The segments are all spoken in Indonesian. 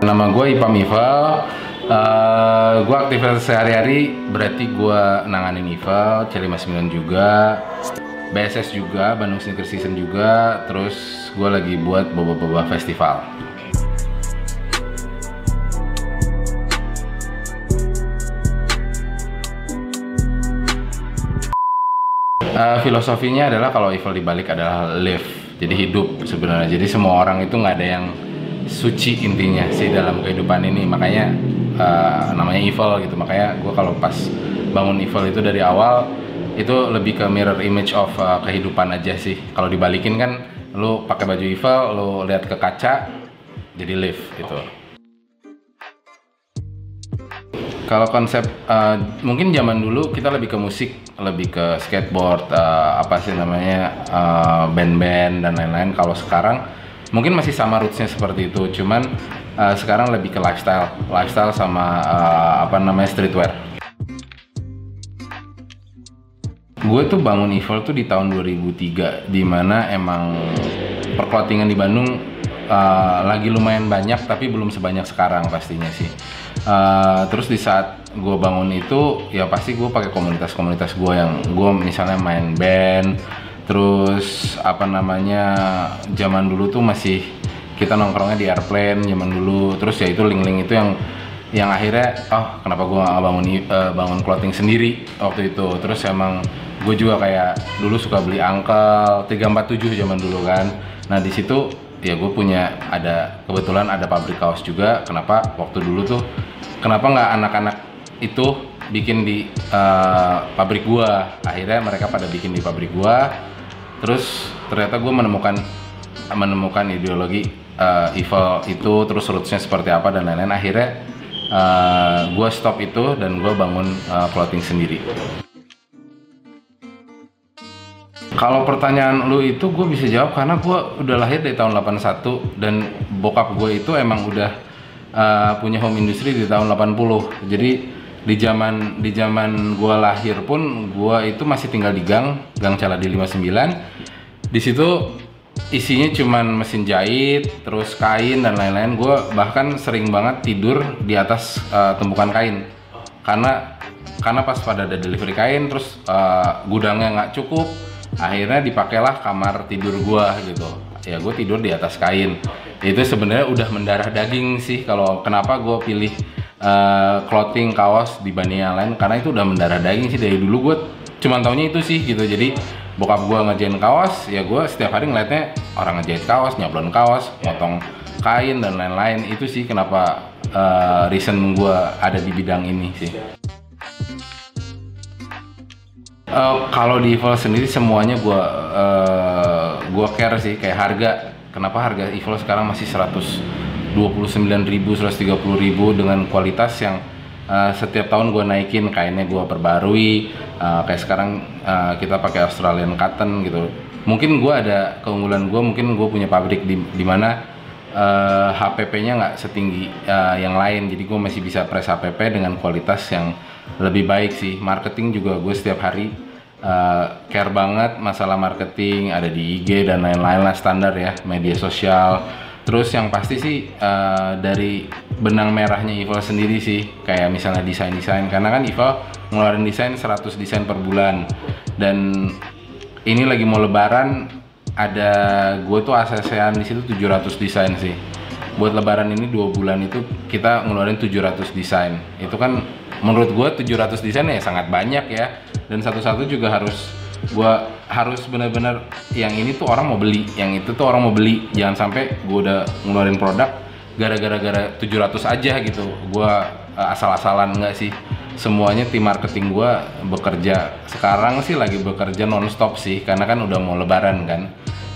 Nama gue Ipam Ival. Uh, gue aktivitas sehari-hari berarti gue nanganin Ival, C59 juga, BSS juga, Bandung Sneaker Season juga, terus gue lagi buat boba-boba festival. Uh, filosofinya adalah kalau evil dibalik adalah live, jadi hidup sebenarnya. Jadi semua orang itu nggak ada yang suci intinya sih dalam kehidupan ini. Makanya uh, namanya evil gitu. Makanya gue kalau pas bangun evil itu dari awal itu lebih ke mirror image of uh, kehidupan aja sih. Kalau dibalikin kan, lu pakai baju evil, lu lihat ke kaca, jadi live gitu. Kalau konsep uh, mungkin zaman dulu kita lebih ke musik, lebih ke skateboard, uh, apa sih namanya band band-band dan lain-lain. Kalau sekarang mungkin masih sama rootsnya seperti itu, cuman uh, sekarang lebih ke lifestyle, lifestyle sama uh, apa namanya streetwear. Gue tuh bangun Evil tuh di tahun 2003, di mana emang perclothingan di Bandung uh, lagi lumayan banyak, tapi belum sebanyak sekarang pastinya sih uh, terus di saat gue bangun itu ya pasti gue pakai komunitas-komunitas gue yang gue misalnya main band terus apa namanya zaman dulu tuh masih kita nongkrongnya di airplane zaman dulu. Terus ya itu link-link itu yang yang akhirnya oh kenapa gue gak bangun uh, bangun clothing sendiri waktu itu? Terus emang gue juga kayak dulu suka beli angkel 347 zaman dulu kan. Nah di situ ya gue punya ada kebetulan ada pabrik kaos juga. Kenapa? Waktu dulu tuh kenapa nggak anak-anak itu bikin di uh, pabrik gua? Akhirnya mereka pada bikin di pabrik gua terus ternyata gue menemukan menemukan ideologi uh, evil itu terus rootsnya seperti apa dan lain-lain. Akhirnya uh, eh, gue stop itu dan gue bangun uh, clothing sendiri. Kalau pertanyaan lu itu gue bisa jawab karena gue udah lahir dari tahun 81 dan bokap gue itu emang udah uh, punya home industry di tahun 80 jadi di zaman di zaman gua lahir pun gua itu masih tinggal di gang gang Caladi 59 di situ isinya cuman mesin jahit terus kain dan lain-lain. Gua bahkan sering banget tidur di atas uh, tumpukan kain. Karena karena pas pada ada delivery kain terus uh, gudangnya nggak cukup akhirnya dipakailah kamar tidur gua gitu. Ya gue tidur di atas kain. Itu sebenarnya udah mendarah daging sih kalau kenapa gue pilih uh, clothing kaos dibanding yang lain karena itu udah mendarah daging sih dari dulu. Gue cuma taunya itu sih gitu. Jadi bokap gue ngejahit kaos ya gue setiap hari ngeliatnya orang ngejahit kaos nyablon kaos motong kain dan lain-lain. Itu sih kenapa uh, reason gue ada di bidang ini sih. Uh, kalau di Evil sendiri semuanya gue uh, gua care sih kayak harga. Kenapa harga Evo sekarang masih 129.000 130.000 dengan kualitas yang uh, setiap tahun gue naikin kainnya gue perbarui uh, kayak sekarang uh, kita pakai Australian cotton gitu. Mungkin gue ada keunggulan gue mungkin gue punya pabrik di, di mana uh, HPP-nya nggak setinggi uh, yang lain. Jadi gue masih bisa press HPP dengan kualitas yang lebih baik sih. Marketing juga gue setiap hari uh, care banget masalah marketing ada di IG dan lain-lain lah standar ya media sosial terus yang pasti sih uh, dari benang merahnya Evil sendiri sih kayak misalnya desain-desain. Karena kan Evil ngeluarin desain 100 desain per bulan. Dan ini lagi mau lebaran ada gue tuh asesan di situ 700 desain sih. Buat lebaran ini dua bulan itu kita ngeluarin 700 desain. Itu kan menurut gue 700 desain ya sangat banyak ya. Dan satu-satu juga harus gue harus benar-benar yang ini tuh orang mau beli yang itu tuh orang mau beli. Jangan sampai gue udah ngeluarin produk gara-gara gara 700 aja gitu. Gue uh, asal-asalan nggak sih? Semuanya tim marketing gue bekerja. Sekarang sih lagi bekerja non-stop sih karena kan udah mau lebaran kan.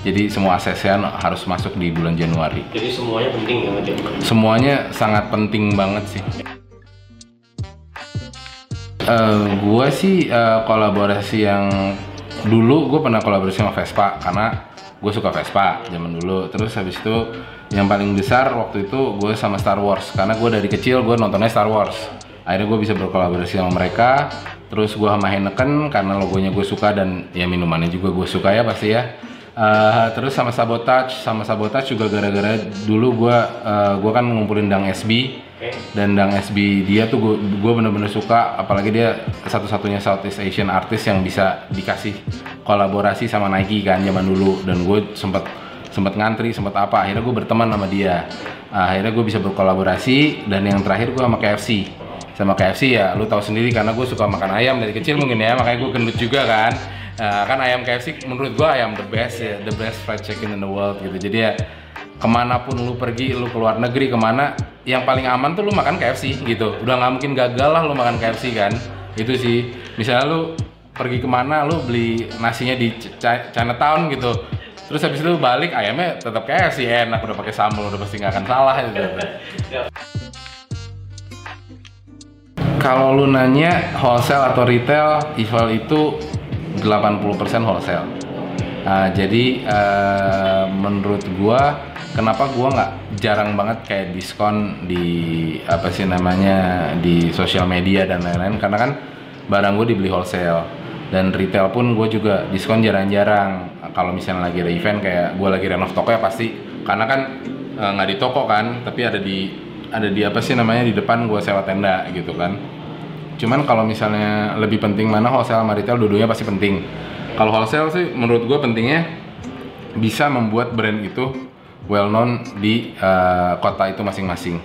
Jadi semua asesan harus masuk di bulan Januari. Jadi semuanya penting ya Semuanya sangat penting banget sih. Uh, gue sih uh, kolaborasi yang dulu gue pernah kolaborasi sama Vespa karena gue suka Vespa zaman dulu. Terus habis itu yang paling besar waktu itu gue sama Star Wars. Karena gue dari kecil gue nontonnya Star Wars. Akhirnya gue bisa berkolaborasi sama mereka. Terus gue sama Heineken karena logonya gue suka dan ya minumannya juga gue suka ya pasti ya. Uh, terus sama sabotage, sama sabotage juga gara-gara dulu gue uh, gua kan ngumpulin Dang SB dan Dang SB dia tuh gue gue bener-bener suka, apalagi dia satu-satunya Southeast Asian artist yang bisa dikasih kolaborasi sama Nike kan zaman dulu. Dan gue sempet sempet ngantri, sempet apa, akhirnya gue berteman sama dia, akhirnya gue bisa berkolaborasi dan yang terakhir gue sama KFC sama KFC ya lu tahu sendiri karena gue suka makan ayam dari kecil mungkin ya makanya gue gendut juga kan. Uh, kan ayam KFC menurut gua ayam the best ya the best fried chicken in the world gitu. Jadi ya ke mana pun lu pergi lu keluar negeri ke mana yang paling aman tuh lu makan KFC gitu. Udah nggak mungkin gagal lah lu makan KFC kan. Itu sih. Misalnya lu pergi ke mana lu beli nasinya di Chinatown gitu. Terus habis itu balik ayamnya tetap KFC enak udah pakai sambal udah pasti nggak akan salah gitu. Kalau lu nanya wholesale atau retail, Ival itu 80% wholesale. Nah, jadi uh, menurut gua kenapa gua nggak jarang banget kayak diskon di apa sih namanya di sosial media dan lain-lain? Karena kan barang gue dibeli wholesale. Dan retail pun gue juga diskon jarang-jarang. Kalau misalnya lagi ada event kayak gue lagi renov toko ya pasti. Karena kan eh, nggak uh, di toko kan tapi ada di ada di apa sih namanya di depan gue sewa tenda gitu kan. Cuman kalau misalnya lebih penting mana wholesale sama retail, dua-duanya pasti penting. Kalau wholesale sih menurut gue pentingnya bisa membuat brand itu well known di uh, kota itu masing-masing.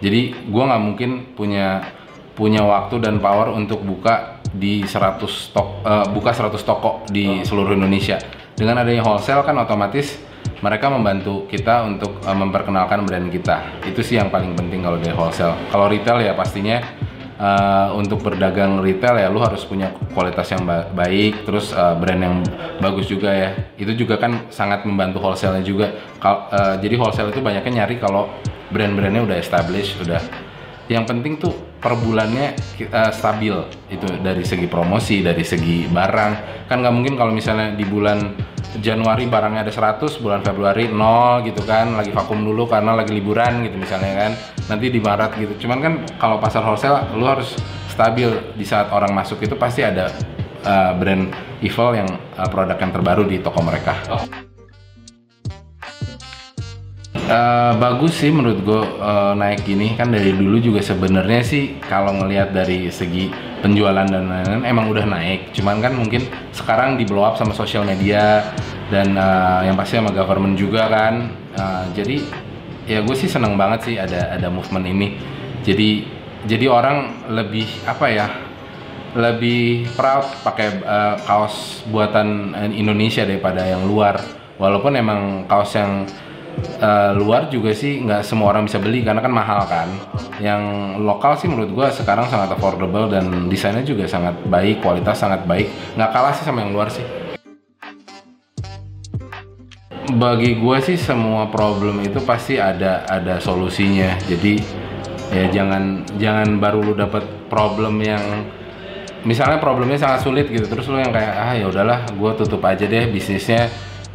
Jadi gue nggak mungkin punya punya waktu dan power untuk buka di 100 tok uh, buka 100 toko di seluruh Indonesia. Dengan adanya wholesale kan otomatis mereka membantu kita untuk uh, memperkenalkan brand kita. Itu sih yang paling penting kalau dari wholesale. Kalau retail ya pastinya uh, untuk berdagang retail ya lu harus punya kualitas yang ba baik terus uh, brand yang bagus juga ya. Itu juga kan sangat membantu wholesale juga. Kal uh, jadi wholesale itu banyaknya nyari kalau brand-brandnya udah established udah yang penting tuh per bulannya uh, stabil itu dari segi promosi dari segi barang kan nggak mungkin kalau misalnya di bulan Januari barangnya ada 100, bulan Februari 0 gitu kan, lagi vakum dulu karena lagi liburan gitu misalnya kan. Nanti di Maret gitu. Cuman kan kalau pasar wholesale lu harus stabil di saat orang masuk itu pasti ada uh, brand Evil yang uh, produk yang terbaru di toko mereka. Oh. Uh, bagus sih menurut gue uh, naik gini kan dari dulu juga sebenarnya sih kalau ngelihat dari segi penjualan dan lain-lain emang udah naik. Cuman kan mungkin sekarang di blow up sama sosial media dan uh, yang pasti sama government juga kan. Uh, jadi ya gue sih seneng banget sih ada ada movement ini. Jadi jadi orang lebih apa ya lebih proud pakai uh, kaos buatan Indonesia daripada yang luar. Walaupun emang kaos yang uh, luar juga sih nggak semua orang bisa beli karena kan mahal kan. Yang lokal sih menurut gue sekarang sangat affordable dan desainnya juga sangat baik, kualitas sangat baik. Nggak kalah sih sama yang luar sih. Bagi gue sih semua problem itu pasti ada ada solusinya. Jadi ya jangan jangan baru lu dapet problem yang misalnya problemnya sangat sulit gitu terus lu yang kayak ah ya udahlah gue tutup aja deh bisnisnya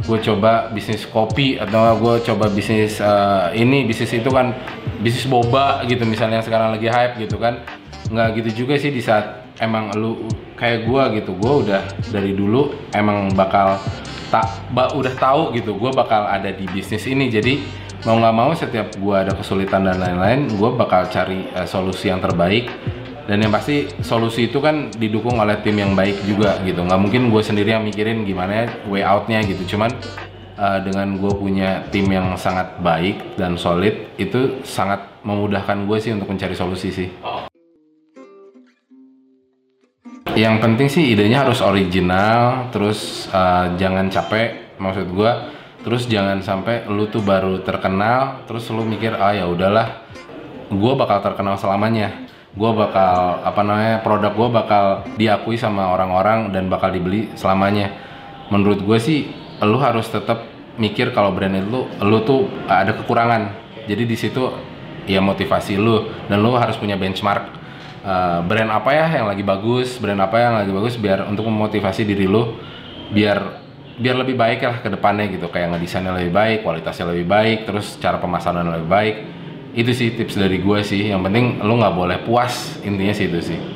gue coba bisnis kopi atau gue coba bisnis uh, ini bisnis itu kan bisnis boba gitu misalnya sekarang lagi hype gitu kan. Nggak gitu juga sih di saat emang lu kayak gue gitu. Gue udah dari dulu emang bakal tak ba, udah tahu gitu gue bakal ada di bisnis ini. Jadi mau nggak mau setiap gue ada kesulitan dan lain-lain gue bakal cari uh, solusi yang terbaik dan yang pasti solusi itu kan didukung oleh tim yang baik juga gitu. Nggak mungkin gue sendiri yang mikirin gimana way outnya gitu. Cuman uh, dengan gue punya tim yang sangat baik dan solid itu sangat memudahkan gue sih untuk mencari solusi sih. Yang penting sih idenya harus original terus uh, jangan capek maksud gue terus jangan sampai lu tuh baru terkenal terus lu mikir ah ya udahlah gue bakal terkenal selamanya gue bakal apa namanya produk gue bakal diakui sama orang-orang dan bakal dibeli selamanya. Menurut gue sih lu harus tetap mikir kalau brand itu lu tuh ada kekurangan. Jadi di situ ya motivasi lu. Dan lu harus punya benchmark. Uh, brand apa ya yang lagi bagus brand apa yang lagi bagus biar untuk memotivasi diri lu biar biar lebih baik lah ke depannya gitu. Kayak ngedesainnya lebih baik kualitasnya lebih baik terus cara pemasaran lebih baik itu sih tips dari gue sih. Yang penting lo nggak boleh puas. Intinya sih itu sih